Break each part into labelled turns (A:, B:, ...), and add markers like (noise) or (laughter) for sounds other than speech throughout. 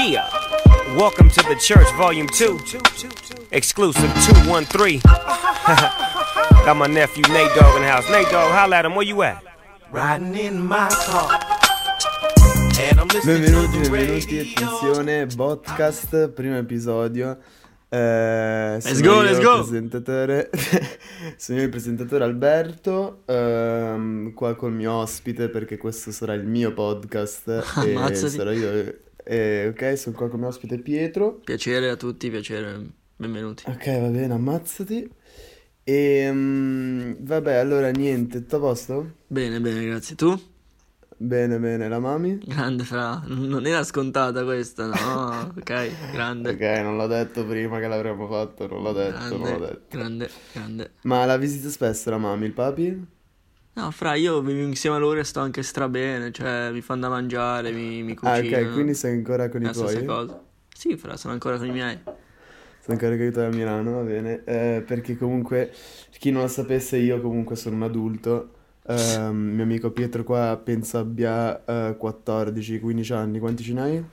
A: Yeah. Welcome to the church, volume 2. Exclusive 213. (laughs) Got my nephew Nate Dogg in the house. Nate Dogg, holla at him. Where you at?
B: Riding in my car. And I'm listening
C: Benvenuti,
B: to the
C: benvenuti, attenzione, podcast, primo episodio. Eh,
D: Let's go, let's go.
C: presentatore, (laughs) sono io il presentatore Alberto, ehm, qua col mio ospite perché questo sarà il mio podcast (laughs) e
D: Ammazzati.
C: sarò io. Eh, ok, sono qua mio ospite Pietro.
D: Piacere a tutti, piacere, benvenuti.
C: Ok, va bene, ammazzati. E mm, vabbè, allora niente, tutto a posto?
D: Bene, bene, grazie. Tu?
C: Bene, bene, la mami?
D: Grande fra, non era scontata questa, no? (laughs) Ok, grande.
C: Ok, non l'ho detto prima che l'avremmo fatto, non l'ho detto, non l'ho
D: Grande,
C: detto.
D: grande, grande.
C: Ma la visita spesso la mamma, il papi?
D: No, fra, io vivo insieme a loro e sto anche strabene, cioè mi fanno da mangiare, mi, mi
C: Ah,
D: cucinano.
C: ok, quindi sei ancora con i tuoi?
D: cosa. Sì, fra, sono ancora con i miei.
C: Sono ancora con i tuoi a Milano, va bene. Eh, perché comunque, chi non lo sapesse, io comunque sono un adulto. Ehm, mio amico Pietro qua penso abbia eh, 14-15 anni. Quanti ce n'hai?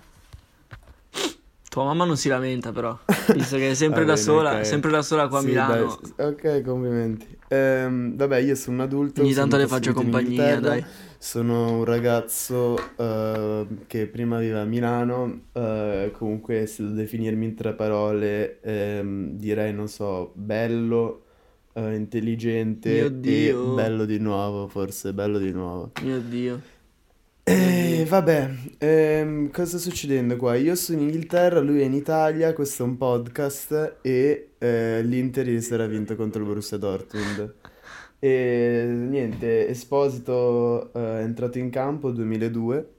D: Tua mamma non si lamenta però, (laughs) visto che è sempre
C: Va
D: da
C: bene,
D: sola,
C: ok.
D: sempre da sola qua a
C: Sì,
D: Milano.
C: dai, ok, complimenti. Ehm, vabbè, io sono un adulto.
D: Ogni tanto le faccio compagnia, dai.
C: Sono un ragazzo eh, che prima viveva a Milano, eh, comunque se devo definirmi in tre parole ehm, direi, non so, bello, eh, intelligente
D: Mio
C: e
D: Dio.
C: bello di nuovo, forse, bello di nuovo.
D: Mio Dio.
C: E vabbè, ehm, cosa sta succedendo qua? Io sono in Inghilterra, lui è in Italia, questo è un podcast e eh, l'Inter ieri sera ha vinto contro il Borussia Dortmund. E niente, Esposito eh, è entrato in campo 2002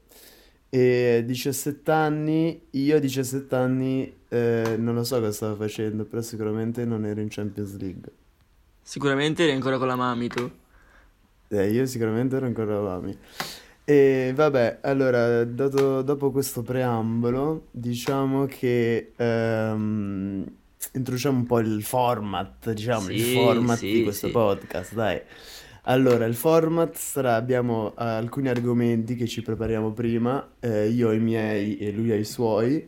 C: e 17 anni, io a 17 anni eh, non lo so cosa stavo facendo, però sicuramente non ero in Champions League.
D: Sicuramente eri ancora con la mami tu.
C: Eh, io sicuramente ero ancora Avami. E vabbè, allora, dato- dopo questo preambolo, diciamo che ehm, introduciamo un po' il format, diciamo, il
D: Sì,
C: format
D: sì,
C: di questo
D: sì.
C: podcast, dai. Allora, il format sarà, abbiamo eh, alcuni argomenti che ci prepariamo prima, eh, io ho i miei e lui ha i suoi,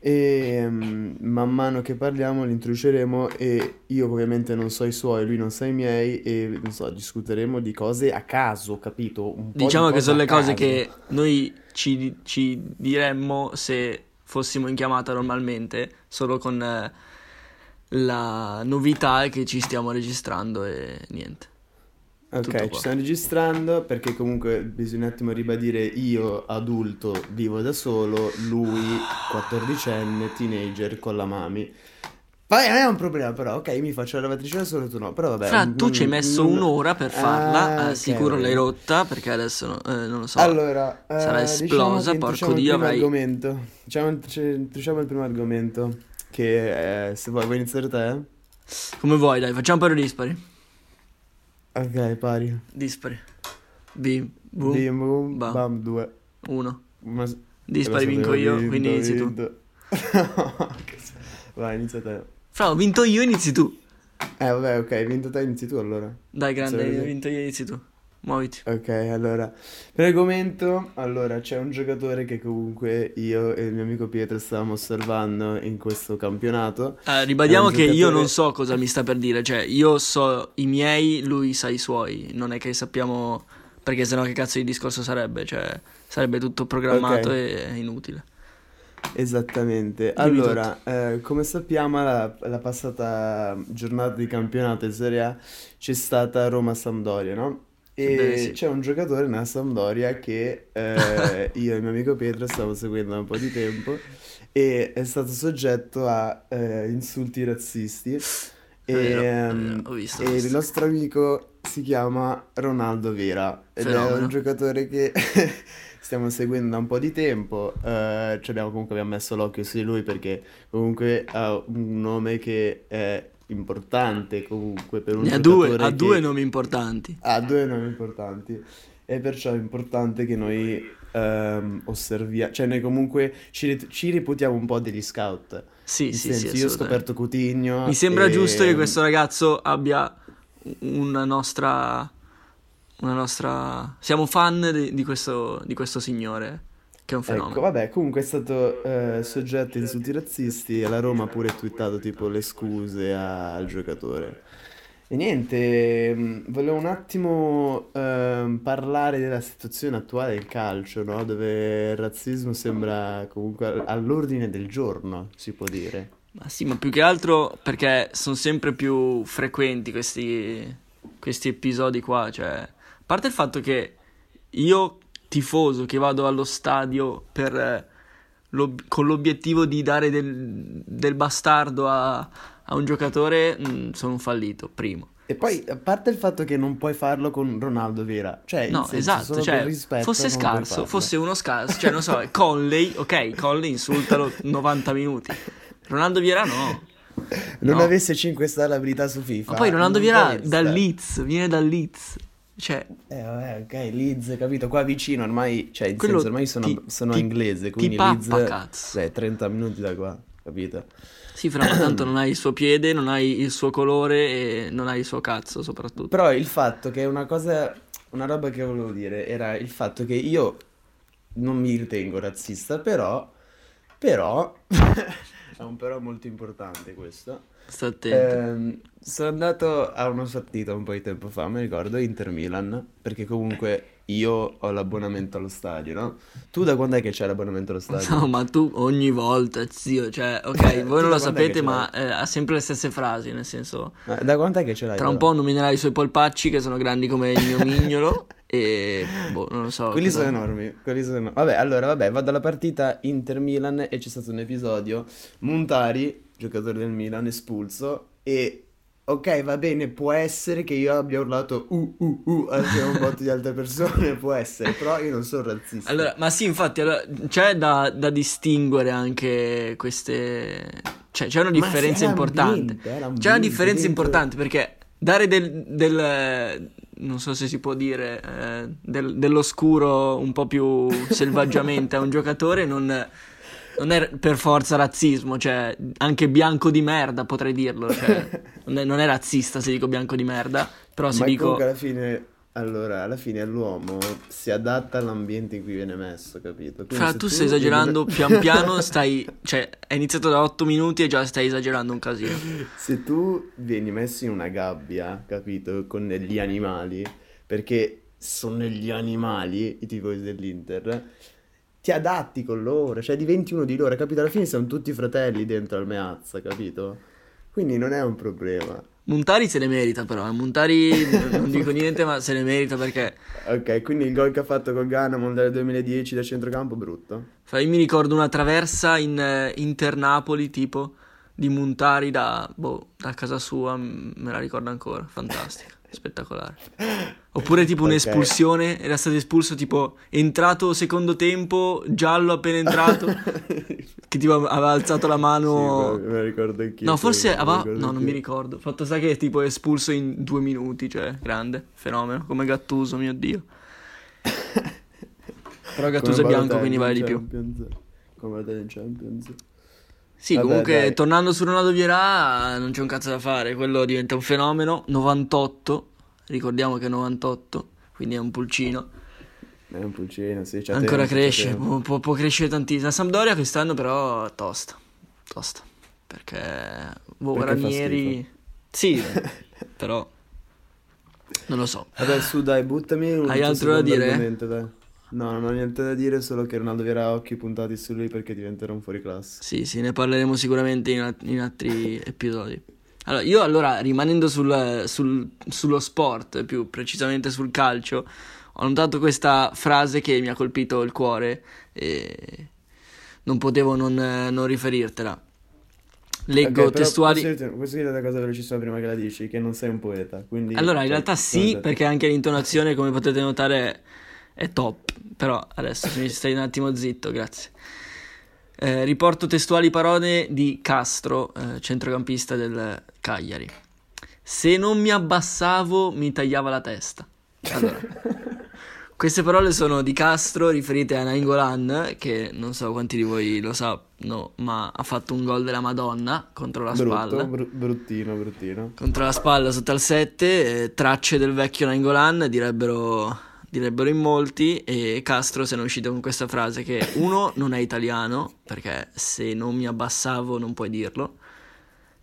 C: e mm, man mano che parliamo li introduceremo e io ovviamente non so i suoi, lui non sa i miei e non so, discuteremo di cose a caso, capito? Un po' di
D: Diciamo che
C: cose
D: sono le cose
C: caso.
D: che noi ci, ci diremmo se fossimo in chiamata normalmente, solo con eh, la novità che ci stiamo registrando e niente.
C: Ok, ci stiamo registrando perché comunque bisogna un attimo ribadire io adulto vivo da solo, lui 14enne teenager con la mami. Vabbè, non è un problema però, ok, mi faccio la lavatrice da solo, tu no, però vabbè.
D: Fra, tu ci hai messo
C: non-
D: un'ora per farla,
C: Ah,
D: eh,
C: ok,
D: sicuro l'hai rotta perché adesso no- eh, non lo so.
C: Allora, eh,
D: Sarà
C: diciamo
D: esplosa,
C: che
D: porco Dio,
C: primo
D: avrai-
C: argomento. Diciamo, ci- introduciamo il primo argomento, che eh, se vuoi, vuoi iniziare te?
D: Come vuoi, dai, facciamo pari o dispari.
C: Ok, pari.
D: Dispari. Bim, boom,
C: Bim, boom,
D: bam.
C: bam, due.
D: uno.
C: Ma...
D: Dispari vinco io,
C: vinto,
D: quindi inizi tu.
C: vinto. (laughs) Vai, inizia te.
D: Fra, ho vinto io, inizi tu.
C: Eh, vabbè, ok, hai vinto te, inizi tu allora.
D: Dai, grande, ho vinto io, inizi tu. Muoviti.
C: Ok, allora, per argomento, allora, c'è un giocatore che comunque io e il mio amico Pietro stavamo osservando in questo campionato.
D: Eh, ribadiamo che io
C: giocatore-
D: non so cosa mi sta per dire, cioè io so i miei, lui sa i suoi, non è che sappiamo perché sennò che cazzo di discorso sarebbe, cioè sarebbe tutto programmato
C: Ok.
D: e inutile.
C: Esattamente.
D: Dimmi
C: Allora, eh, come sappiamo, la, la passata giornata di campionato in Serie A c'è stata Roma-Sampdoria, no? E
D: Beh, sì.
C: c'è un giocatore nella Sampdoria che eh, io e il mio amico Pietro stiamo seguendo da un po' di tempo e è stato soggetto a eh, insulti razzisti. E,
D: Vero,
C: ehm,
D: vero, ho
C: e il nostro amico si chiama Ronaldo Vera ed è
D: Fenomeno.
C: un giocatore che (laughs) stiamo seguendo da un po' di tempo. eh, ci abbiamo comunque abbiamo messo l'occhio su di lui perché comunque ha un nome che è importante comunque per un
D: Ne ha due, ha due nomi importanti.
C: ha due nomi importanti e perciò è importante che noi ehm, osserviamo, cioè noi comunque ci, ci reputiamo un po' degli scout.
D: Sì, sì,
C: senso,
D: sì,
C: io ho scoperto Coutinho
D: Mi sembra
C: e-
D: giusto che questo ragazzo abbia una nostra una nostra siamo fan di, di questo di questo signore. Che è un fenomeno.
C: Ecco, vabbè, comunque è stato eh, soggetto a insulti razzisti e la Roma ha pure twittato tipo le scuse a- al giocatore. E niente, mh, volevo un attimo ehm, parlare della situazione attuale del calcio, no? Dove il razzismo sembra comunque all- all'ordine del giorno, si può dire.
D: Ma sì, ma più che altro perché sono sempre più frequenti questi, questi episodi qua. Cioè, a parte il fatto che io, tifoso, che vado allo stadio per, eh, l'ob- con l'obiettivo di dare del, del bastardo a, a un giocatore, mh, sono un fallito, primo.
C: E poi, a parte il fatto che non puoi farlo con Ronaldo Vera, cioè,
D: No,
C: senso,
D: esatto, cioè,
C: rispetto
D: fosse scarso, fosse uno scarso, cioè non so, (laughs) Conley, ok, Conley insultalo 90 minuti. Ronaldo Vieira no.
C: Non
D: No.
C: avesse 5 star abilità su FIFA.
D: Ma poi Ronaldo
C: puoi
D: dal. Leeds, viene dal Leeds. Cioè,
C: Eh, vabbè, ok, Leeds, capito? Qua vicino ormai, cioè, in senso, ormai sono,
D: ti-
C: sono
D: ti-
C: inglese, quindi
D: pappa,
C: Leeds,
D: cazzo.
C: cioè, 30 minuti da qua, capito?
D: sì, fra tanto (clears throat) non hai il suo piede, non hai il suo colore e non hai il suo cazzo soprattutto.
C: Però il fatto che una cosa, una roba che volevo dire era il fatto che io non mi ritengo razzista, però, però, (laughs) è un però molto importante questo.
D: Sta attento.
C: Ehm, sono andato a una partita un po' di tempo fa, mi ricordo, Inter-Milan, perché comunque io ho l'abbonamento allo stadio, no? Tu da quando è che c'è l'abbonamento allo stadio?
D: No, ma tu ogni volta, zio, cioè, ok,
C: Tu
D: voi non lo
C: quando è
D: sapete, ma eh, ha sempre le stesse frasi, nel senso,
C: Ma da quant'è che ce l'hai?
D: tra un
C: però?
D: po' nominerai i suoi polpacci che sono grandi come il mio mignolo (laughs) e, boh, non lo so.
C: Quelli sono enormi, quelli sono enormi. Vabbè, allora, vabbè, vado alla partita Inter-Milan e c'è stato un episodio, Montari, giocatore del Milan, espulso e... Ok, va bene, può essere che io abbia urlato uh uh uh anche a un botto di altre persone, può essere, però io non sono razzista.
D: Allora, ma sì, infatti, allora, c'è da, da distinguere anche queste... Cioè, c'è una differenza importante.
C: ambiente,
D: C'è una differenza importante perché dare del... del- non so se si può dire, eh, del- dell'oscuro un po' più (laughs) selvaggiamente a un giocatore non... Non è per forza razzismo, cioè anche bianco di merda potrei dirlo, cioè (laughs) non è, non è razzista se dico bianco di merda, però se
C: Ma
D: dico...
C: alla fine, allora, alla fine l'uomo si adatta all'ambiente in cui viene messo, capito? Quindi
D: Fra,
C: se
D: tu stai esagerando (laughs) pian piano, stai... Cioè, è iniziato da 8 minuti e già stai esagerando un casino.
C: Se tu vieni messo in una gabbia, capito, con gli animali, perché sono gli animali i tifosi dell'Inter, ti adatti con loro, cioè diventi uno di loro, capito? Alla fine siamo tutti fratelli dentro al Meazza, capito? Quindi non è un problema.
D: Montari se ne merita però, eh. Montari non dico niente ma se ne merita perché...
C: Ok, quindi il gol che ha fatto con Ghana mondiale 2010 da centrocampo, brutto.
D: Fra, io mi ricordo una traversa in eh, Inter-Napoli tipo di Montari da, boh, da casa sua, me la ricordo ancora, fantastica, spettacolare. Oppure tipo un'espulsione, era stato espulso tipo entrato secondo tempo, giallo appena entrato, (laughs) che tipo aveva alzato la mano...
C: Sì, me, ricordo anch'io.
D: No, forse aveva... No, non mi ricordo. Fatto sta che è tipo espulso in due minuti, cioè, grande, fenomeno, come Gattuso, mio Dio. (laughs) Però Gattuso è bianco, quindi vale di più.
C: Come in Champions.
D: Sì,
C: Vabbè,
D: comunque,
C: dai.
D: tornando su Ronaldo Vieira, non c'è un cazzo da fare, quello diventa un fenomeno. 98, ricordiamo che è 98, quindi è un pulcino.
C: È un pulcino, sì, c'è
D: Ancora
C: tempo,
D: cresce, può, può- può crescere tantissimo. La Sampdoria quest'anno però tosta, tosta, perché boh,
C: Perché
D: Ranieri... Sì, (laughs) però non lo so.
C: Vabbè, su, dai, buttami un
D: Hai altro da dire?
C: dai. No, non ho niente da dire, solo che Ronaldo ha occhi puntati su lui perché diventerà un fuoriclasse.
D: Sì, sì, ne parleremo sicuramente in, at- in altri episodi. Allora, io allora, rimanendo sul- sul- sullo sport, più precisamente sul calcio, ho notato questa frase che mi ha colpito il cuore e non potevo non, non riferirtela. Leggo
C: Ok, però
D: testuali...
C: Posso dire una cosa velocissima prima che la dici, che non sei un poeta, quindi...
D: Allora, in
C: cioè,
D: realtà sì, perché anche l'intonazione, come potete notare, è, è top. Però adesso mi stai un attimo zitto, grazie. Eh, riporto testuali parole di Castro, eh, centrocampista del Cagliari. Se non mi abbassavo, mi tagliava la testa. Allora, (laughs) queste parole sono di Castro riferite a Nainggolan, che non so quanti di voi lo sanno, ma ha fatto un gol della Madonna contro la
C: Brutto,
D: spalla.
C: bru- bruttino, bruttino.
D: Contro la spalla sotto al 7, tracce del vecchio Nainggolan direbbero direbbero in molti, e Castro se ne è uscito con questa frase che uno non è italiano, perché se non mi abbassavo non puoi dirlo,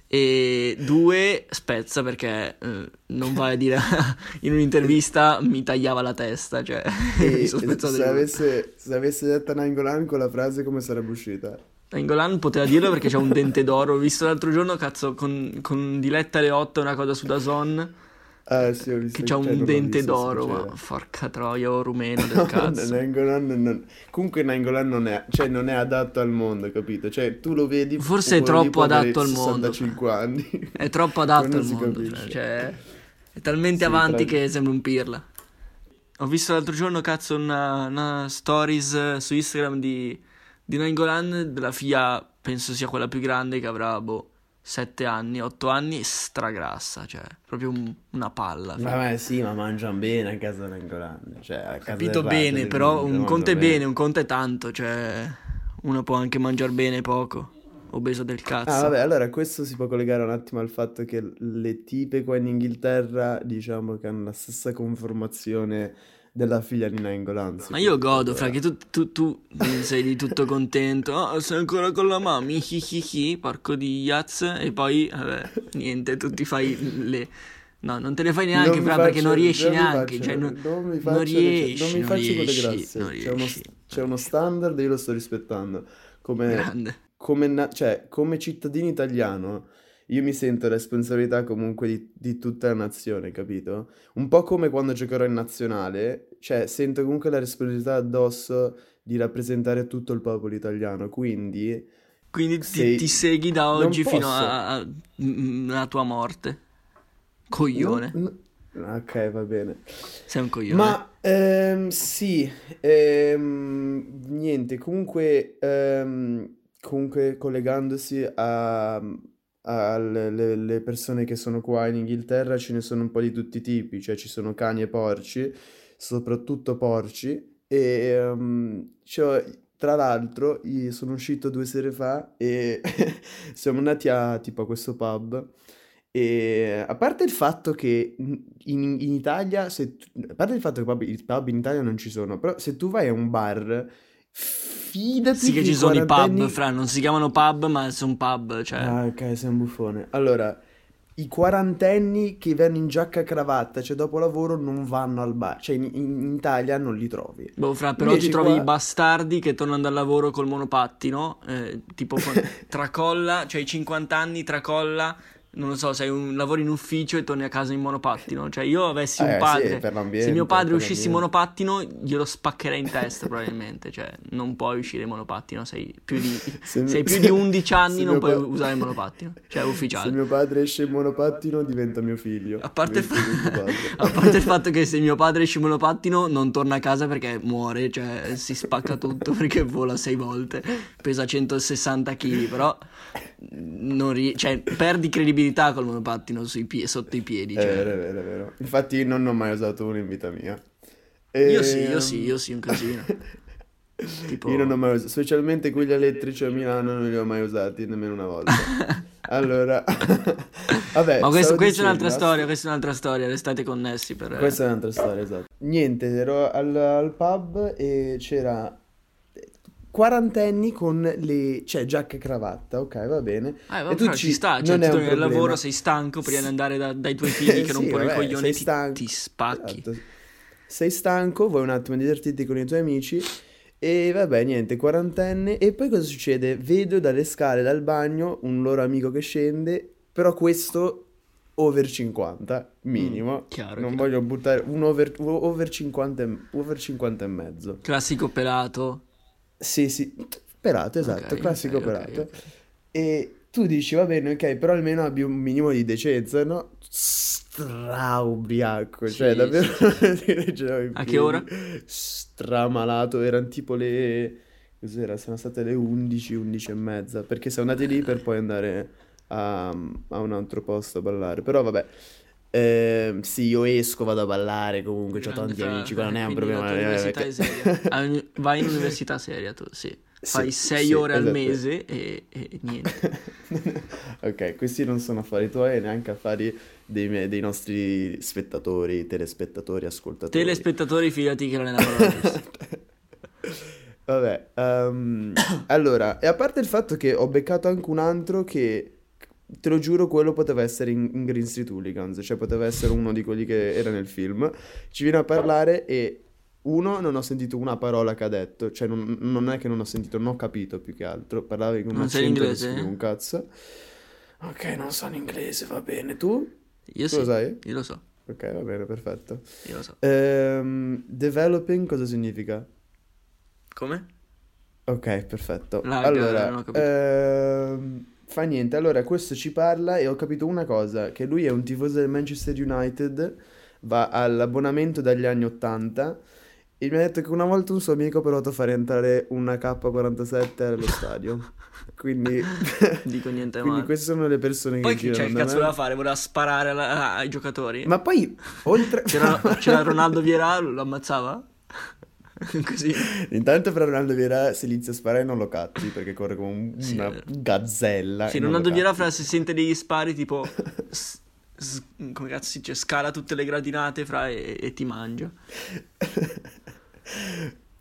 D: e due spezza perché eh, non vai a dire (laughs) in un'intervista mi tagliava la testa, cioè
C: E (laughs) se avesse, se avesse detto Nangolan con la frase come sarebbe uscita?
D: Nangolan poteva dirlo perché c'ha un dente d'oro. Ho visto l'altro giorno, cazzo, con, con Diletta alle 8 una cosa su Dazon
C: Ah sì, ho visto
D: che c'ha
C: cioè,
D: un dente d'oro. Ma porca troia, o rumeno (laughs) del cazzo.
C: Nangolan non- Comunque Nangolan non è, cioè, non è adatto al mondo, capito? Cioè, tu lo vedi...
D: Forse è troppo adatto al mondo.
C: 65 anni.
D: È troppo adatto al mondo. Cioè, cioè, è talmente
C: Sì,
D: avanti
C: tra-
D: che sembra un pirla. Ho visto l'altro giorno, cazzo, una, una stories eh, su Instagram di, di Nangolan, della figlia, penso sia quella più grande, che avrà, boh, 7 anni, 8 anni, stragrassa, cioè, proprio un- una palla.
C: Vabbè, sì, ma mangiano bene a casa Nangolan. Cioè, a
D: Capito bene, però un conto è bene, un conto è tanto, cioè, uno può anche mangiare bene poco, obeso del cazzo.
C: Ah, vabbè, allora questo si può collegare un attimo al fatto che le tipe qua in Inghilterra, diciamo che hanno la stessa conformazione della figlia di Nangolan. si
D: Ma io godo, fra che tu, tu, tu sei di tutto contento. Ah, sei ancora con la mamma, hi hi hi porco di Yaz. E poi, vabbè, niente, tu ti fai le... No, non te le fai neanche, fra, perché non riesci neanche. cioè, non,
C: non
D: non riesci,
C: non mi faccio quelle
D: riesci,
C: grazie.
D: non
C: C'è uno,
D: riesci.
C: c'è uno standard e io lo sto rispettando. Come, come, na- cioè, come cittadino italiano, io mi sento responsabilità comunque di, di tutta la nazione, capito? Un po' come quando giocherò in nazionale, cioè, sento comunque la responsabilità addosso di rappresentare tutto il popolo italiano. Quindi,
D: Quindi ti,
C: Sei-
D: ti segui da
C: non
D: oggi fino alla tua morte. Coglione.
C: non- non- ok, va bene.
D: Sei un coglione.
C: Ma ehm, sì, ehm, niente, comunque, ehm, comunque collegandosi a, alle le- persone che sono qua in Inghilterra, ce ne sono un po' di tutti i tipi, cioè ci sono cani e porci, soprattutto porci, e ehm, cioè, tra l'altro sono uscito due sere fa e (laughs) siamo andati a tipo a questo pub. E a parte il fatto che in, in- Italia, tu- a parte il fatto che i pub in Italia non ci sono, però se tu vai a un bar, fidati
D: sì che ci sono i pub,
C: quarantenni-
D: fra, non si chiamano pub, ma sono pub, cioè...
C: Ah, ok, sei un buffone. Allora, i quarantenni che vanno in giacca e cravatta, cioè dopo lavoro, non vanno al bar. Cioè in, in Italia non li trovi.
D: Boh, fra, però
C: Invece
D: ti trovi
C: qua-
D: i bastardi che tornano dal lavoro col monopattino, eh, tipo (laughs) tracolla, cioè i 50 anni tracolla, non lo so, sei un, lavori in ufficio e torni a casa in monopattino. (laughs) Cioè io avessi
C: Eh,
D: un
C: sì,
D: padre,
C: l'ambiente,
D: se mio padre uscisse in monopattino glielo spaccherei in testa probabilmente, cioè non puoi uscire in monopattino, sei più di, (laughs)
C: Se mi-
D: sei più (laughs)
C: se-
D: di 11 anni,
C: se
D: non puoi
C: pa-
D: usare il monopattino, cioè è
C: Se
D: ufficiale.
C: mio padre esce in monopattino diventa mio figlio.
D: A parte, fa- a parte il fatto che se mio padre esce in monopattino non torna a casa perché muore, cioè si spacca tutto perché vola sei volte, pesa 160 kg, però non ri- cioè, perdi credibilità col monopattino pie- sotto i piedi.
C: È
D: cioè.
C: vero, è vero, è vero. Infatti io non ho mai usato uno in vita mia.
D: Io sì,
C: Ehm,
D: io sì, io sì, un casino. (laughs) Tipo-
C: Io non ho mai usato, specialmente quelli elettrici a Milano non li ho mai usati nemmeno una volta. (laughs) Allora, (laughs) vabbè,
D: Ma questo- questa è un'altra
C: dicendo,
D: storia, questa è un'altra storia, restate connessi per...
C: Questa è un'altra storia, esatto. Niente, ero al, al pub e c'era quarantenni con le, cioè giacca e cravatta, ok, va bene.
D: Eh,
C: E tu
D: però ci sta, cioè
C: non
D: tu
C: problema.
D: lavoro, sei stanco prima di andare da- dai tuoi figli (laughs) che
C: Sì,
D: rompono i
C: vabbè,
D: coglioni,
C: sei
D: ti,
C: stanco.
D: ti spacchi.
C: Esatto. Sei stanco, vuoi un attimo divertirti con i tuoi amici e vabbè, niente, quarantenne. E poi cosa succede? Vedo dalle scale, dal bagno, un loro amico che scende, però questo over 50, minimo.
D: Mm, chiaro,
C: non
D: chiaro.
C: voglio buttare un over, over 50, e- over 50 e mezzo.
D: Classico pelato.
C: Sì, sì, pelato, esatto,
D: Ok,
C: classico
D: ok, ok,
C: pelato.
D: ok.
C: E tu dici, va bene, ok, però almeno abbia un minimo di decenza, no? Straubriaco, cioè
D: Sì,
C: davvero
D: sì, (laughs)
C: in
D: A che ora?
C: Stramalato, erano tipo le... cos'era? Sono state le 11, 11 e mezza, perché siamo andati lì per poi andare a, a un altro posto a ballare, però vabbè. Ehm, sì, io esco, vado a ballare comunque, ho tanti
D: fra-
C: amici, quello non è un problema. eh,
D: è seria. (laughs) Vai in università seria tu, sì. fai
C: Sì,
D: 6
C: sì,
D: ore al
C: esatto.
D: mese e, e niente. (laughs)
C: Ok, questi non sono affari tuoi e neanche affari dei, miei- dei nostri spettatori, telespettatori, ascoltatori.
D: Telespettatori, fidati che non è la parola. (laughs)
C: Vabbè, ehm, (coughs) allora, e a parte il fatto che ho beccato anche un altro che, te lo giuro, quello poteva essere in, in Green Street Hooligans, cioè poteva essere uno di quelli che era nel film, ci viene a parlare e uno, non ho sentito una parola che ha detto, cioè non, non è che non ho sentito, non ho capito più che altro, parlava con un
D: Non
C: accento
D: inglese?
C: scrive un cazzo. Ok, non so inglese, va bene, tu?
D: Io
C: Tu
D: sì,
C: lo sai?
D: io lo so,
C: Ok, va bene, perfetto.
D: io lo so.
C: Ehm, developing cosa significa?
D: Come?
C: Ok, perfetto.
D: Lag,
C: Allora,
D: non ho capito.
C: ehm, fa niente. Allora, questo ci parla e ho capito una cosa, che lui è un tifoso del Manchester United, va all'abbonamento dagli anni 80 e mi ha detto che una volta un suo amico ha provato a fare entrare una K47 allo stadio. (laughs) Quindi,
D: Dico niente
C: quindi
D: male.
C: queste sono le persone che
D: Poi che, cioè,
C: girano
D: che
C: da
D: cazzo voleva fare? Voleva sparare alla- ai giocatori?
C: Ma poi, oltre...
D: C'era, (laughs) c'era Ronaldo Vieira, lo ammazzava? (laughs) Così.
C: Intanto per Ronaldo Vieira se inizia a sparare non lo cazzi perché corre come un- (laughs)
D: Sì,
C: una gazzella.
D: Sì, Ronaldo Vieira fra se sente degli spari tipo... (laughs) s- s- come cazzo si dice? Scala tutte le gradinate fra e, e ti mangia.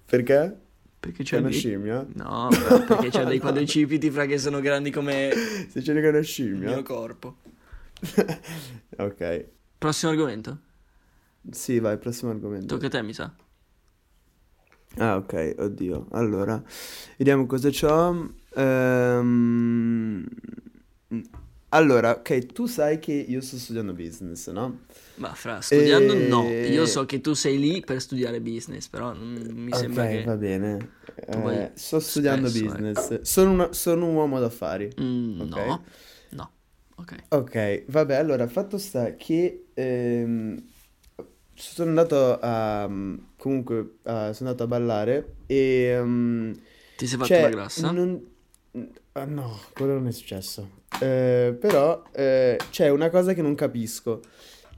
C: Perché?
D: Perché
C: C'è
D: c'è
C: una
D: dei...
C: scimmia?
D: No, perché c'ha dei quadricipiti fra che sono grandi come
C: Se c'è una
D: il
C: scimmia?
D: mio corpo.
C: Ok.
D: Prossimo argomento?
C: Sì, vai, prossimo argomento.
D: Tocca a te, mi sa.
C: Ah, ok, oddio. Allora, vediamo cosa c'ho. Ehm, Allora, ok, tu sai che io sto studiando business, no?
D: Ma fra, studiando
C: E-
D: no. Io so che tu sei lì per studiare business, però non mi
C: Ok,
D: sembra che...
C: va bene. Eh, sto studiando
D: spesso,
C: business. Sono, una- sono un uomo d'affari.
D: Mm,
C: Ok.
D: No, no, ok.
C: Ok, vabbè, allora, fatto sta che ehm, sono andato a... comunque, a- sono andato a ballare e... ehm,
D: Ti sei fatto
C: cioè,
D: la grassa?
C: non- ah, no, quello non è successo. Eh, però eh, c'è una cosa che non capisco.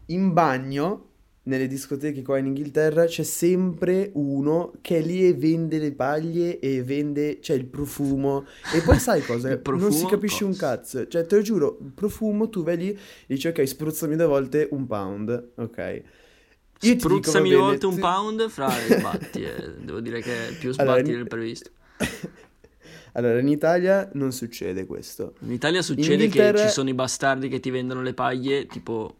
C: In bagno, nelle discoteche qua in Inghilterra, c'è sempre uno che è lì e vende le paglie e vende, cioè il profumo. E poi sai (laughs) cosa? Non si capisce un cazzo. Cioè, te lo giuro, il profumo, tu vai lì e dici, ok, spruzzami due volte un pound, ok. Io
D: Spruzzami
C: bene,
D: volte un pound fra le (laughs) sbatti. eh. Devo dire che più
C: Allora,
D: sbatti
C: in-
D: del previsto. (laughs)
C: Allora, in Italia non succede questo.
D: In Italia succede
C: Inghilterra-
D: che ci sono i bastardi che ti vendono le paglie, tipo...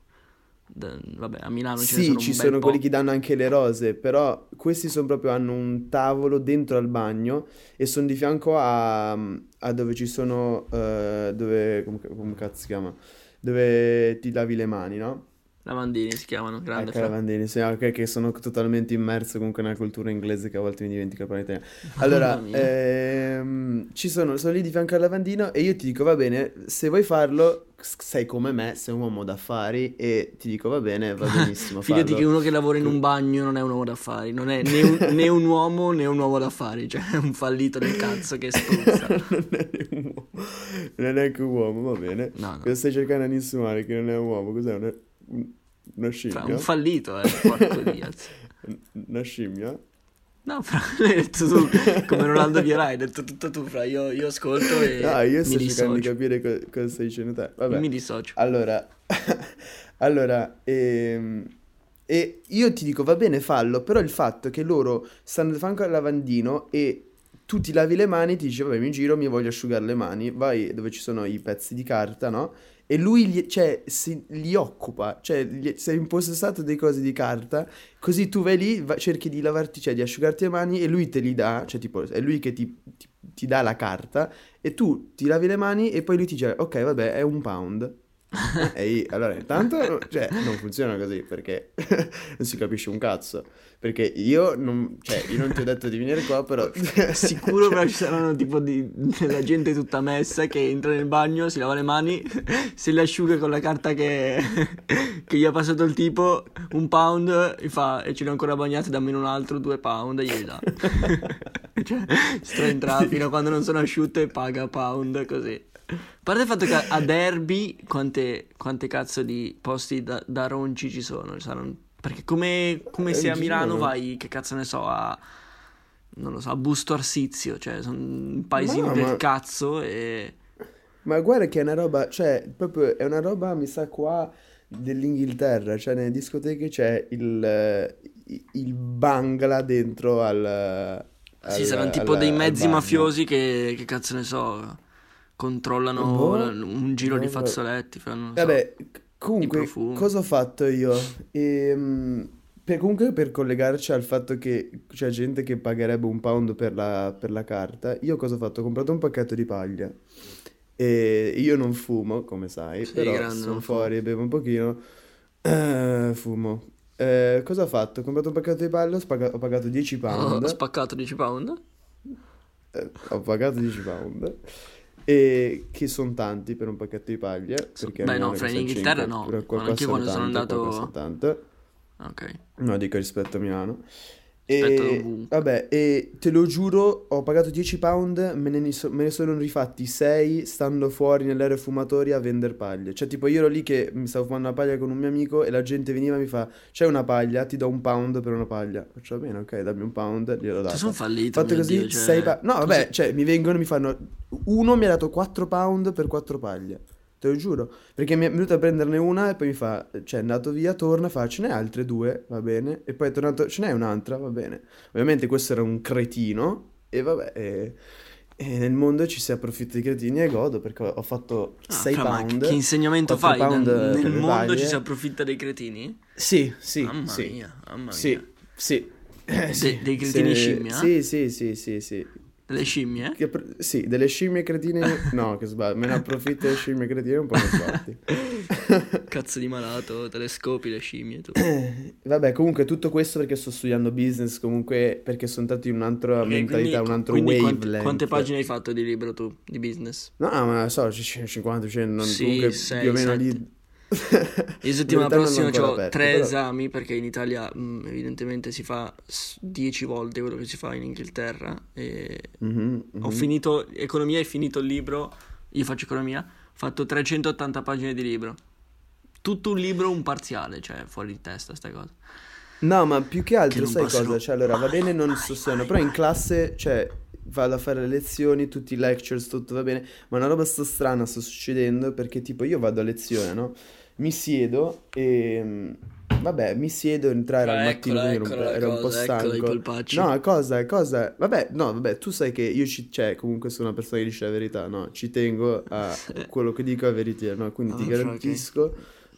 D: vabbè, a Milano ce
C: Sì,
D: sono
C: ci sono
D: po'.
C: quelli che danno anche le rose, però questi sono proprio, hanno un tavolo dentro al bagno e sono di fianco a, a dove ci sono, eh, dove, come, come cazzo si chiama? Dove ti lavi le mani, no?
D: Lavandini si chiamano, grande
C: Ecco, lavandini, sì, ok, che sono totalmente immerso comunque nella cultura inglese che a volte mi dimentico di parlare italiano. Allora, ehm, ci sono, sono lì di fianco al lavandino e io ti dico, va bene, se vuoi farlo, sei come me, sei un uomo d'affari e ti dico, va bene, va (laughs) benissimo
D: Fidati che uno che lavora in un bagno non è un uomo d'affari, non è né un, né un uomo né un uomo d'affari, cioè è un fallito del cazzo che spruzza. (laughs)
C: non è un uomo, non è neanche un uomo, va bene.
D: No, no.
C: Stai cercando di insinuare che non è un uomo? Cos'è? Una, un- una
D: Fra,
C: scimmia?
D: un fallito, eh, porco Diaz.
C: Una (laughs) scimmia?
D: No, fra, (laughs) l'hai detto tu, come Ronaldo Vieira, hai detto tutto tu, fra, io, io ascolto e
C: Ah, io sto cercando di capire co- cosa stai dicendo te. Vabbè.
D: Mi dissocio.
C: Allora, (laughs) allora, ehm, e io ti dico, va bene, fallo, però il fatto che loro stanno di fianco al lavandino e tu ti lavi le mani, ti dice, vabbè, mi giro, mi voglio asciugare le mani, vai dove ci sono i pezzi di carta, no? E lui, li, cioè, si, li occupa, cioè, gli- sei impossessato dei cosi di carta, così tu vai lì, va- cerchi di lavarti, cioè, di asciugarti le mani e lui te li dà, cioè, tipo, è lui che ti, ti- ti dà la carta e tu ti lavi le mani e poi lui ti dice, ok, vabbè, è un pound. E io- allora, intanto, cioè, non funziona così perché (laughs) non si capisce un cazzo. Perché io non, cioè, io non ti ho detto di venire qua, però... (laughs)
D: Sicuro però ci saranno tipo di, della gente tutta messa che entra nel bagno, si lava le mani, se le asciuga con la carta che, (laughs) che gli ha passato il tipo, un pound, e fa, e ce ne ho ancora bagnate, dammi un altro, due pound, e glieli dà. cioè, straentra fino a quando non sono asciutte e paga pound, così. A parte il fatto che a Derby quante, quante cazzo di posti da, da ronci ci sono, saranno- perché come, come
C: Eh,
D: se a Milano
C: sono.
D: vai, che cazzo ne so, a non lo so, a Busto Arsizio, cioè sono un paesino
C: no,
D: del
C: ma-
D: cazzo e...
C: Ma guarda che è una roba, cioè, proprio è una roba, mi sa qua, dell'Inghilterra, cioè nelle discoteche c'è il, eh, il bangla dentro al...
D: Sì,
C: al-
D: saranno tipo dei mezzi mafiosi che, che cazzo ne so, controllano
C: Boh,
D: un giro di
C: boh,
D: fazzoletti, fanno, so.
C: Vabbè, c- comunque, cosa ho fatto io? Ehm, per- comunque per collegarci al fatto che c'è gente che pagherebbe un pound per la, per la carta, io cosa ho fatto? Ho comprato un pacchetto di paglia. E io non fumo, come sai,
D: Sì,
C: però sono fuori e bevo un pochino. Eh, fumo. Eh, cosa ho fatto? Ho comprato un pacchetto di paglia, ho, spaga- ho pagato 10 (laughs)
D: Ho,
C: pound.
D: ho spaccato 10 pound.
C: Eh, ho pagato 10 pound. E che sono tanti per un pacchetto di paglia. Perché
D: beh, no, fra in Inghilterra no, anch'io quando sono andato-. Ok.
C: No, dico rispetto a Milano. E, vabbè, e te lo giuro, ho pagato 10 pound, me ne, so- me ne sono rifatti 6 stando fuori nell'area fumatori a vendere paglie. Cioè, tipo, io ero lì che mi stavo fumando una paglia con un mio amico e la gente veniva e mi fa, c'è una paglia, ti do un pound per una paglia. Faccio, va bene, ok, dammi un pound, glielo
D: Cioè,
C: data.
D: sono fallito,
C: Fatto così,
D: Dio, cioè,
C: 6 pa- No, vabbè, cioè, mi vengono e mi fanno, uno mi ha dato 4 pound per 4 paglie. Te lo giuro, perché mi è venuto a prenderne una e poi mi fa, cioè è andato via, torna, fa, ce n'è altre due, va bene, e poi è tornato, ce n'è un'altra, va bene. Ovviamente questo era un cretino, e vabbè, e, e nel mondo ci si approfitta di cretini e godo, perché ho fatto
D: Ah,
C: 6
D: fra, ma
C: pound.
D: che insegnamento
C: 4
D: fai? Nel, nel mondo
C: paglie.
D: ci si approfitta dei cretini?
C: Sì, sì,
D: mamma
C: sì,
D: mia, mamma
C: sì,
D: mia.
C: sì. Eh, sì,
D: dei cretini
C: se-
D: scimmie, eh?
C: Sì, sì, sì, sì, sì.
D: Delle scimmie?
C: Che sì, delle scimmie cretine. No, che sbaglio. Me ne approfitto delle scimmie cretine un po' ne sbatti. (laughs)
D: Cazzo di malato, telescopi, le scimmie, tu. (coughs)
C: Vabbè, comunque tutto questo perché sto studiando business, comunque perché sono entrato in un'altra
D: Ok,
C: mentalità,
D: quindi-
C: un altro
D: quindi quante,
C: wavelength.
D: quante pagine hai fatto di libro tu, di business?
C: No, ma so, c- 50, 100, non,
D: Sì,
C: comunque
D: sei,
C: più o meno
D: sette.
C: lì.
D: Io settimana prossima ho tre
C: però-
D: esami perché in Italia mh, evidentemente si fa 10 volte quello che si fa in Inghilterra e
C: Mhm,
D: ho finito economia, hai finito il libro, io faccio economia, ho fatto 380 pagine di libro. Tutto un libro, un parziale, cioè fuori di testa sta cosa.
C: No, ma più che altro
D: non
C: sai cosa? Cioè, allora va
D: mai.
C: bene non sostengo, però in classe, cioè, vado a fare le lezioni, tutti i lectures, tutto va bene, ma una roba sta strana sta succedendo perché tipo io vado a lezione, no? Mi siedo e mm, vabbè, mi siedo, entrare al
D: Ah,
C: mattino,
D: eccola,
C: ero un,
D: eccola
C: ero un po'
D: cosa, i
C: stanco.
D: polpacci.
C: No, cosa, cosa? Vabbè, no, vabbè, tu sai che io ci, cioè, comunque sono una persona che dice la verità, no? Ci tengo a (laughs) quello che dico a veritiero, no? Quindi ti
D: Ah, fra,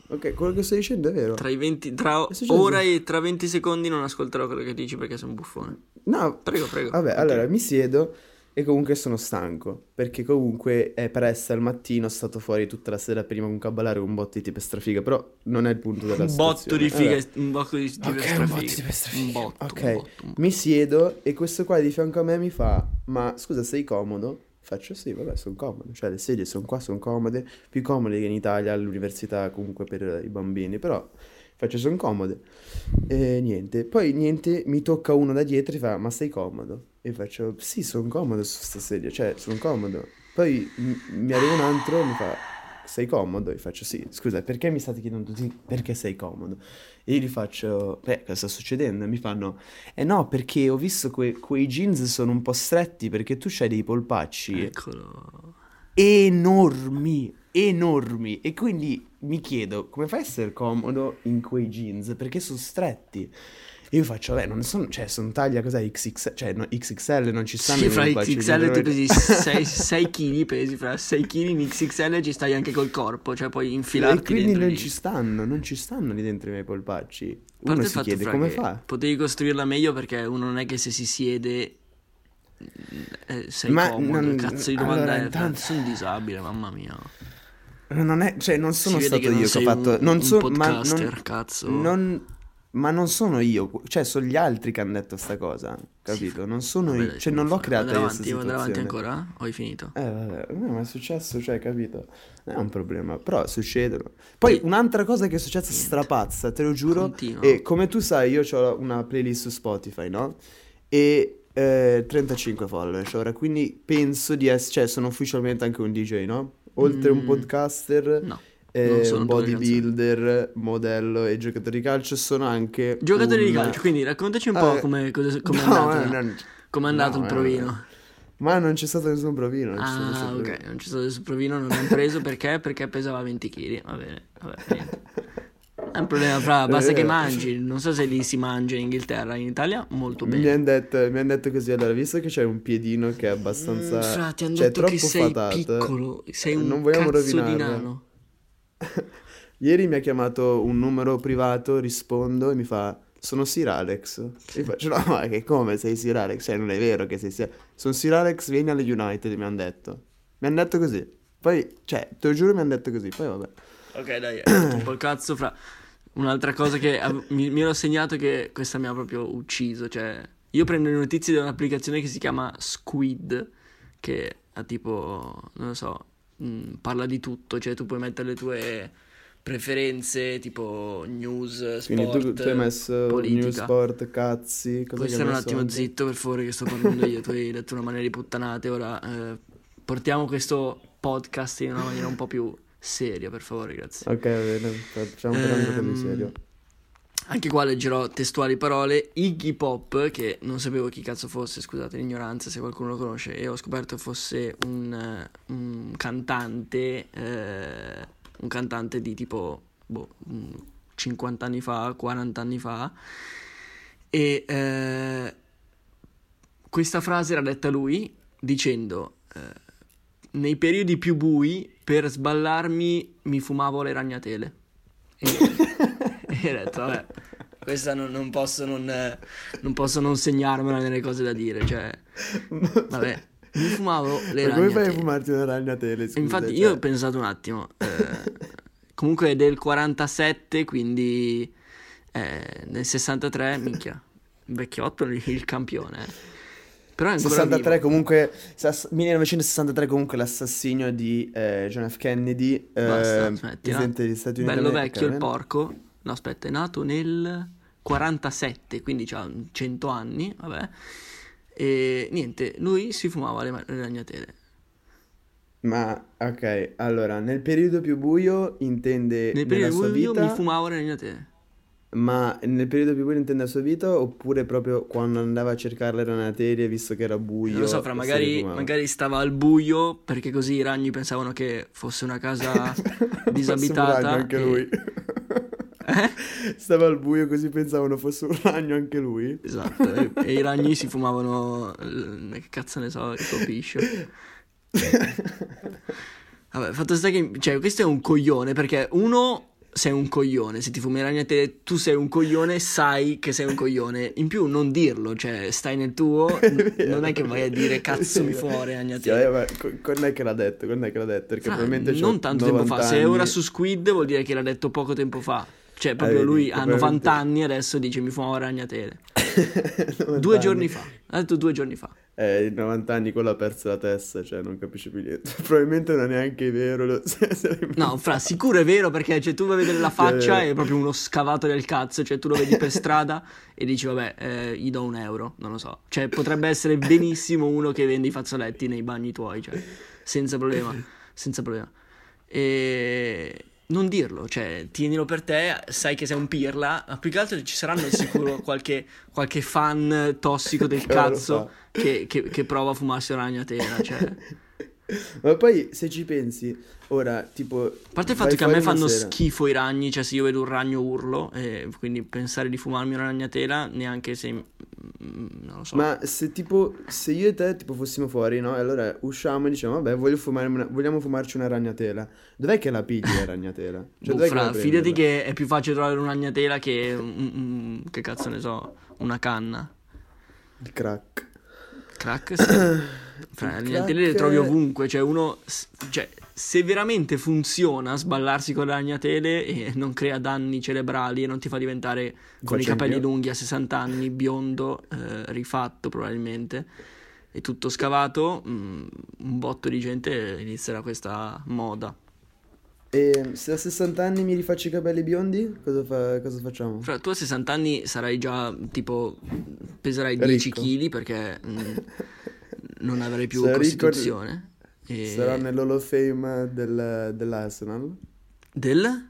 D: ok.
C: quello che stai dicendo è vero.
D: Tra i 20, tra ora e tra 20 secondi non ascolterò quello che dici perché sei un buffone.
C: No,
D: Prego, prego.
C: Vabbè,
D: Ok.
C: allora mi siedo e comunque sono stanco. Perché comunque è presto al mattino, sono stato fuori tutta la sera prima con caballare un botto di tipi strafiga. Però non è il punto della
D: Un botto di figa, un botto di, di
C: Ok,
D: strafiga.
C: un botto di strafiga.
D: Un botto,
C: Ok,
D: un botto, un botto.
C: mi siedo e questo qua di fianco a me mi fa: Ma scusa, sei comodo? Faccio sì, vabbè, sono comodo. Cioè, le sedie sono qua, sono comode. Più comode che in Italia all'università, comunque per i bambini. Però faccio, sono comode. E niente. Poi niente, mi tocca uno da dietro e fa: Ma sei comodo? E faccio: Sì, sono comodo su sta sedia. Cioè, sono comodo. Poi m- mi arriva un altro e mi fa: Sei comodo? E faccio: Sì, scusa, perché mi state chiedendo tutti perché sei comodo? E io gli faccio: Beh, cosa sta succedendo? E mi fanno: Eh no, perché ho visto que- quei jeans sono un po' stretti perché tu c'hai dei polpacci
D: Eccolo.
C: enormi, enormi. E quindi mi chiedo come fai a essere comodo in quei jeans perché sono stretti. E io faccio, beh, non sono, cioè, sono taglia cos'è XXL, cioè no, XXL non ci stanno
D: Sì, fra XXL tu pesi (laughs) 6, kg, pesi fra 6 kg in XXL ci stai anche col corpo, cioè puoi
C: E
D: infilarti
C: quindi
D: dentro
C: non
D: lì.
C: ci stanno, non ci stanno lì dentro i miei polpacci. Uno si chiede come fa.
D: Potevi costruirla meglio perché uno non è che se si siede eh, sei
C: Ma
D: comodo.
C: non-
D: Cazzo di domanda
C: allora,
D: è?
C: intanto-
D: Sono disabile, mamma mia.
C: Non è, cioè, non sono stato io che ho fatto.
D: un,
C: non
D: un
C: so- ma non-
D: cazzo.
C: non- ma non sono io, cioè sono gli altri che hanno detto sta cosa, capito? Non sono
D: Vabbè,
C: io, cioè non l'ho creata io
D: avanti,
C: questa
D: vado avanti
C: situazione.
D: ancora? O hai finito?
C: Eh, vabbè, no, ma è successo, cioè, capito? Non è un problema, però succedono. Poi
D: Sì.
C: un'altra cosa che è successa
D: Niente.
C: strapazza, te lo giuro,
D: Continua.
C: e come tu sai, io ho una playlist su Spotify, no? E eh, 35 followers ora, quindi penso di essere, cioè sono ufficialmente anche un DJ, no? Oltre un
D: Mm.
C: podcaster,
D: No.
C: Eh, bodybuilder, modello e giocatore di calcio, sono anche
D: Giocatori di
C: un-
D: calcio, quindi raccontaci un
C: Eh,
D: po' come, cosa- (laughs) come è
C: no,
D: andata.
C: eh, non-
D: Com'è andato
C: No,
D: il
C: eh,
D: provino?
C: Ma non c'è stato nessun provino. non c'è
D: Ah,
C: nessun
D: ok,
C: provino.
D: non c'è stato nessun provino, non l'hanno preso perché? Perché pesava 20 kg. Va bene, vabbè, niente. È un problema, fra, (laughs) basta che
C: Eh.
D: mangi. Non so se lì si mangia in Inghilterra, in Italia molto
C: Mi
D: bene.
C: hanno detto, mi han detto così, allora, visto che c'hai un piedino che è abbastanza...
D: Mm, fra, ti hanno
C: cioè,
D: detto che sei
C: fatato,
D: piccolo, sei un
C: non vogliamo
D: di
C: rovinarlo. (laughs) Ieri mi ha chiamato un numero privato, rispondo e mi fa, sono Sir Alex. E faccio, no, ma che come sei Sir Alex? Cioè, non è vero che sei Sir Sono Sir Alex, vieni alle United, mi hanno detto. Mi hanno detto così. Poi, cioè, te lo giuro mi hanno detto così, poi vabbè.
D: Ok, dai, un po' il cazzo, fra. Un'altra cosa che av- mi, mi ero segnato che questa mi ha proprio ucciso, cioè... Io prendo le notizie da un'applicazione che si chiama Squid, che ha tipo, non lo so, mh, parla di tutto, cioè tu puoi mettere le tue preferenze, tipo news,
C: Quindi
D: sport,
C: tu, tu hai messo
D: politica.
C: New Sport, cazzi, cosa
D: Puoi stare un attimo
C: oggi?
D: zitto per favore che sto parlando io, tu hai (laughs) detto una maniera di puttanate, ora eh, portiamo questo podcast in una maniera un po' più seria, per favore, grazie.
C: Ok, va bene, facciamo un po' più serio.
D: Anche qua leggerò testuali parole. Iggy Pop, che non sapevo chi cazzo fosse, scusate l'ignoranza se qualcuno lo conosce, e ho scoperto fosse un, eh, un cantante, eh, un cantante di tipo boh, mm, 50 anni fa, 40 anni fa. E eh, questa frase era detta lui dicendo: eh, Nei periodi più bui, per sballarmi, mi fumavo le ragnatele. E, (laughs) e ho detto, vabbè, questa non, non posso non, eh, non posso non segnarmela nelle cose da dire, cioè, vabbè, mi fumavo le
C: Ma come fai a
D: ragnatele.
C: fumarti una ragnatele? Scusa,
D: Infatti
C: cioè?
D: io ho pensato un attimo, eh, comunque è del 47, quindi eh, nel 63, minchia, vecchiotto il, campione. eh. Però è ancora
C: 63
D: vivo.
C: comunque sass- 1963 comunque l'assassinio di eh, John F. Kennedy eh,
D: Basta, smettila.
C: presidente degli Stati Uniti
D: Bello vecchio il
C: eh?
D: porco. No, aspetta, è nato nel 47, quindi ha 100 anni, vabbè. E niente, lui si fumava le, le ragnatele.
C: ma ok allora nel periodo più buio intende
D: Nel periodo
C: sua
D: buio
C: vita
D: mi fumavo le ragnatele.
C: ma nel periodo più buio intende la sua vita oppure proprio quando andava a cercare le ragnatele visto che era buio
D: Non lo so, fra magari, magari stava al buio perché così i ragni pensavano che fosse una casa (laughs) disabitata.
C: anche
D: e-
C: lui
D: Eh? (laughs)
C: stava al buio così pensavano fosse un ragno anche lui
D: Esatto, e, e i ragni si (laughs) fumavano, che cazzo ne so, il copiscio. Vabbè, fatto sta che, cioè, questo è un coglione, perché uno, sei un coglione, se ti fumi le ragnatele, tu sei un coglione, sai che sei un coglione. In più non dirlo, cioè, stai nel tuo, (laughs) n- non è che vai a dire cazzo mi
C: Sì,
D: ragnatele.
C: co- quando è che l'ha detto? Quando è che l'ha detto? Perché
D: Fra,
C: probabilmente
D: non tanto tempo
C: 90
D: fa, se è ora
C: anni.
D: su Squid vuol dire che l'ha detto poco tempo fa. Cioè, proprio
C: vedi,
D: lui ha 90
C: probabilmente-
D: anni adesso dice mi fumavo le ragnatele. (laughs)
C: 90
D: Due
C: anni.
D: giorni fa, l'ha detto due giorni fa.
C: Eh, i 90 anni quello ha perso la testa, cioè non capisce più niente. (laughs) Probabilmente non è neanche vero. Lo... (laughs)
D: No, fra, sicuro è vero perché cioè, tu vai a vedere la faccia
C: Eh.
D: è proprio uno scavato del cazzo, cioè tu lo vedi per strada e dici vabbè, eh, gli do un euro, non lo so. Cioè potrebbe essere benissimo uno che vende i fazzoletti nei bagni tuoi, cioè, senza problema, senza problema. E non dirlo, cioè tienilo per te, sai che sei un pirla, ma più che altro ci saranno sicuro (laughs) qualche, qualche fan tossico del cazzo che, che- che prova a fumarsi una ragnatela, cioè... (laughs) (laughs)
C: Ma poi se ci pensi, ora tipo...
D: A parte il fatto che a me fanno
C: sera.
D: schifo i ragni, cioè se io vedo un ragno urlo, e quindi pensare di fumarmi una ragnatela, neanche se... mm, non lo so.
C: Ma se tipo, se io e te tipo fossimo fuori, no? E allora usciamo e diciamo, vabbè, una- vogliamo fumarci una ragnatela. Dov'è che la pigli la ragnatela? (laughs) Cioè,
D: Boh,
C: dov'è che la
D: fidati che è più facile trovare una ragnatela che... un- un- che cazzo ne so, una canna.
C: Il crack.
D: Crack, sì. (coughs) Fra, le
C: Il
D: ragnatele le
C: crack-
D: trovi ovunque, cioè uno... Cioè, se veramente funziona sballarsi con le ragnatele e non crea danni cerebrali e non ti fa diventare con i
C: Faccio
D: capelli
C: anch'io.
D: lunghi a 60 anni, biondo, eh, rifatto probabilmente, e tutto scavato, mm, un botto di gente inizierà questa moda.
C: E se a 60 anni mi rifaccio i capelli biondi, cosa, fa- cosa facciamo?
D: Fra, tu a 60 anni sarai già tipo peserai 10
C: Ricco.
D: kg perché mm, non avrai più
C: ricco-
D: costituzione. E...
C: Sarò nell'Hall of Fame del- dell'Arsenal?
D: Del?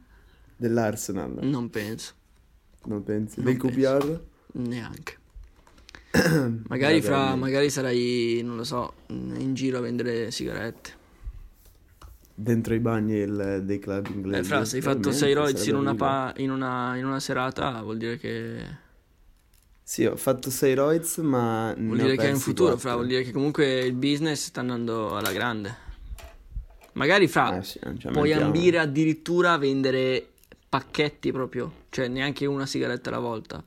C: Dell'Arsenal,
D: Non penso,
C: non pensi?
D: Non
C: Del
D: penso.
C: QPR?
D: neanche. Magari, fra, magari sarai, non lo so, in giro a vendere sigarette.
C: Dentro i bagni del- dei club inglesi.
D: Eh, fra, se hai fatto 6 roids in una, pa- in, una, in una serata, vuol dire che.
C: Sì, ho fatto 6 roids, ma
D: Vuol dire che in
C: persi
D: futuro, fra, vuol dire che comunque il business sta andando alla grande. Magari fra,
C: Eh sì,
D: puoi ambire addirittura a vendere pacchetti proprio, cioè neanche una sigaretta alla volta.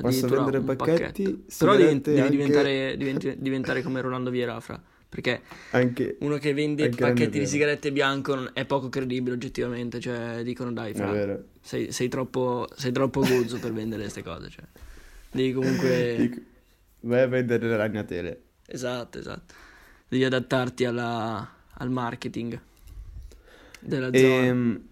C: Posso vendere
D: un
C: pacchetti?
D: pacchetto. Però devi, devi
C: anche-
D: diventare, diventi- diventare come Rolando Viera, fra. Perché
C: Anche...
D: uno che vende pacchetti di sigarette bianco è poco credibile oggettivamente. Cioè, dicono dai, fra, sei, sei troppo, sei troppo guzzo per vendere queste cose. Cioè. Devi comunque... (laughs)
C: Dico, Vai a vendere le ragnatele.
D: Esatto, esatto. Devi adattarti alla- al marketing della zona.
C: Ehm,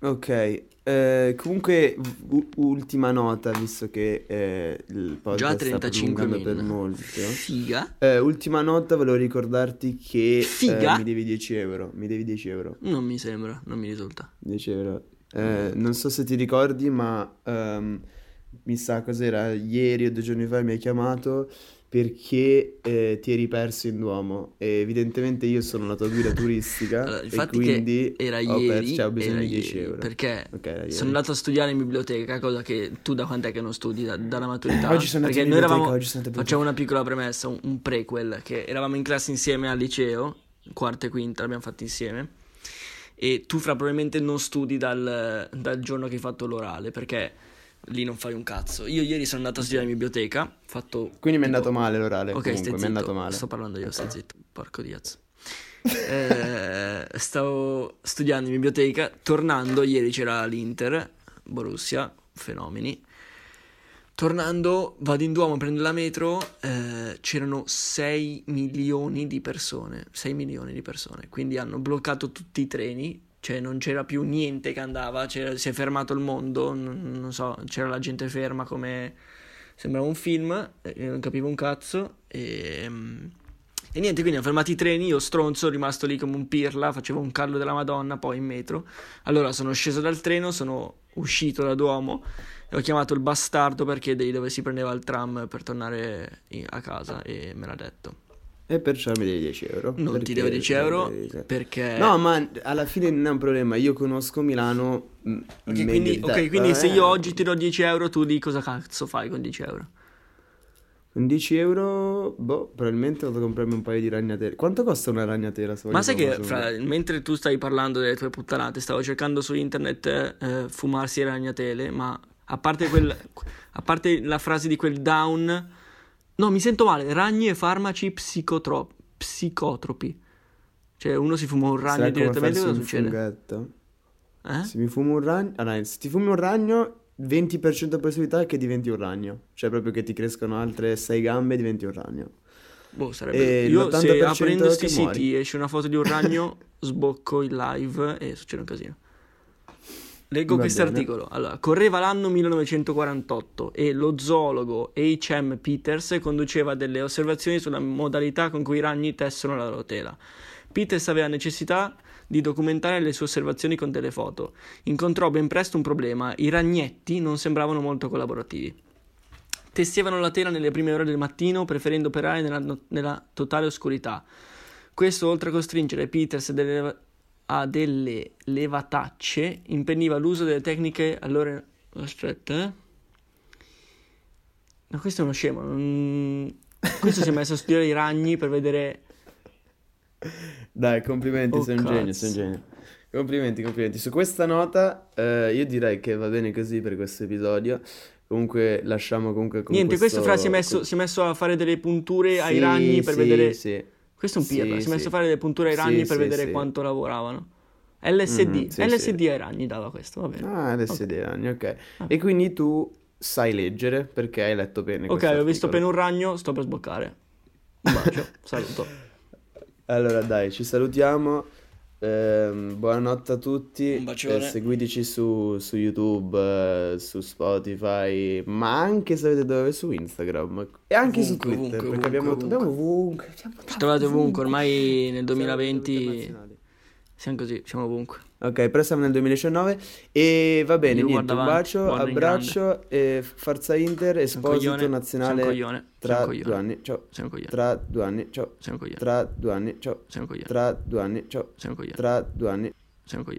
C: ok, eh, comunque u- ultima nota, visto che eh, il podcast
D: Già
C: sta
D: 35
C: prolungando per molto.
D: Figa?
C: Eh, ultima nota, volevo ricordarti che eh,
D: Figa?
C: mi devi 10 euro. Mi devi 10 euro.
D: Non mi sembra, non mi risulta.
C: 10 euro. Eh, non so se ti ricordi, ma ehm, mi sa cos'era ieri o due giorni fa mi hai chiamato perché eh, ti eri perso in Duomo e evidentemente io sono la tua guida turistica
D: Allora,
C: e quindi
D: che era
C: ho
D: ieri,
C: perso- cioè, ho bisogno
D: era
C: di 10
D: ieri,
C: euro.
D: perché
C: Ok, era ieri.
D: sono andato a studiare in biblioteca, cosa che tu da quant'è che non studi? Da- dalla maturità?
C: Oggi sono
D: perché
C: in
D: noi
C: biblioteca,
D: eravamo,
C: oggi sono
D: facciamo una piccola premessa, un, un prequel, che eravamo in classe insieme al liceo, quarta e quinta, l'abbiamo fatto insieme, e tu fra probabilmente non studi dal, dal giorno che hai fatto l'orale, perché lì non fai un cazzo. Io ieri sono andato a studiare in biblioteca, fatto...
C: Quindi mi è
D: tipo-
C: andato male l'orale,
D: Ok,
C: comunque, mi è andato male.
D: sto parlando io, stai zitto, porco diaz. Eh, stavo studiando in biblioteca, tornando, ieri c'era l'Inter, Borussia, fenomeni. Tornando, vado in Duomo, prendo la metro, eh, c'erano 6 milioni di persone, 6 milioni di persone, quindi hanno bloccato tutti i treni, cioè non c'era più niente che andava, si è fermato il mondo, non, non so, c'era la gente ferma come sembrava un film, eh, non capivo un cazzo e, mm, e niente, quindi hanno fermato i treni, io stronzo, rimasto lì come un pirla, facevo un callo della Madonna, poi in metro. Allora sono sceso dal treno, sono uscito da Duomo e ho chiamato il bastardo per chiedergli dove si prendeva il tram per tornare a casa e me l'ha detto.
C: E perciò mi devi 10 euro.
D: Non ti devo 10 euro
C: perché-
D: perché...
C: No, ma alla fine non è un problema, io conosco Milano
D: Ok,
C: meglio
D: quindi, ok, quindi se
C: Vabbè.
D: io oggi ti do 10 euro, tu di cosa cazzo fai con 10 euro?
C: Con 10 euro, boh, probabilmente vado a comprarmi un paio di ragnatele. Quanto costa una ragnatela? se
D: Ma sai che fra- mentre tu stai parlando delle tue puttanate, stavo cercando su internet eh, fumarsi le ragnatele, ma a parte, quel, a parte la frase di quel down, no, mi sento male, ragni e farmaci psicotro- psicotropi. Cioè uno si fuma un ragno
C: come
D: direttamente, cosa succede?
C: funghetto.
D: Eh?
C: Se mi fumo un ragno... Allora, se ti fumi un ragno, 20% di possibilità è che diventi un ragno. Cioè proprio che ti crescono altre 6 gambe e diventi un ragno.
D: Boh, sarebbe...
C: E
D: Io se
C: l'80%
D: aprendo sti
C: che muori.
D: siti esce una foto di un ragno, (laughs) sbocco il live e succede un casino. Leggo questo articolo. Allora, correva l'anno 1948 e lo zoologo H.M. Peters conduceva delle osservazioni sulla modalità con cui i ragni tessono la loro tela. Peters aveva necessità di documentare le sue osservazioni con delle foto. Incontrò ben presto un problema: i ragnetti non sembravano molto collaborativi. Tessevano la tela nelle prime ore del mattino, preferendo operare nella, nella totale oscurità. Questo, oltre a costringere Peters delle- a delle levatacce, impediva l'uso delle tecniche. Allora, aspetta, eh. No, questo è uno scemo. non- Questo si è messo a studiare i ragni per vedere.
C: Dai, complimenti,
D: Oh,
C: sei un genio,
D: cazzo.
C: sei un genio. Complimenti, complimenti. Su questa nota, eh, io direi che va bene così per questo episodio. Comunque, lasciamo comunque con
D: Niente, questo fra si è,
C: questo-
D: messo, si è messo a fare delle punture ai
C: Sì,
D: ragni per
C: sì,
D: vedere.
C: Sì.
D: Questo è un
C: Sì,
D: pirla, si è messo a fare delle punture ai ragni per vedere quanto lavoravano. LSD,
C: Mhm, sì,
D: LSD ai ragni dava questo, va bene.
C: Ah, adesso dei ragni, ok.
D: Ah.
C: E quindi tu sai leggere perché hai letto bene
D: Ok, ho visto appena un ragno, sto per sboccare. Un bacio, (laughs) saluto.
C: Allora, dai, ci salutiamo. Ehm, buonanotte a tutti.
D: Un bacione.
C: Eh, seguiteci su, su YouTube, eh, su Spotify, ma anche se avete dove su Instagram e anche su
D: Ovunque,
C: Twitter.
D: ovunque,
C: perché abbiamo,
D: ovunque,
C: abbiamo ovunque. siamo
D: Ci trovate ovunque, ormai nel
C: Siamo
D: 2020
C: internazionali.
D: Siamo così, siamo ovunque.
C: Ok, però siamo nel 2019 e va bene,
D: Io
C: niente, un bacio,
D: in
C: abbraccio e Forza Inter, Esposito nazionale tra due anni, ciao,
D: Sei un coglione.
C: tra due anni, ciao, tra due anni, ciao,
D: Sei un coglione.
C: tra due anni, ciao, tra due anni.
D: Sei un coglione.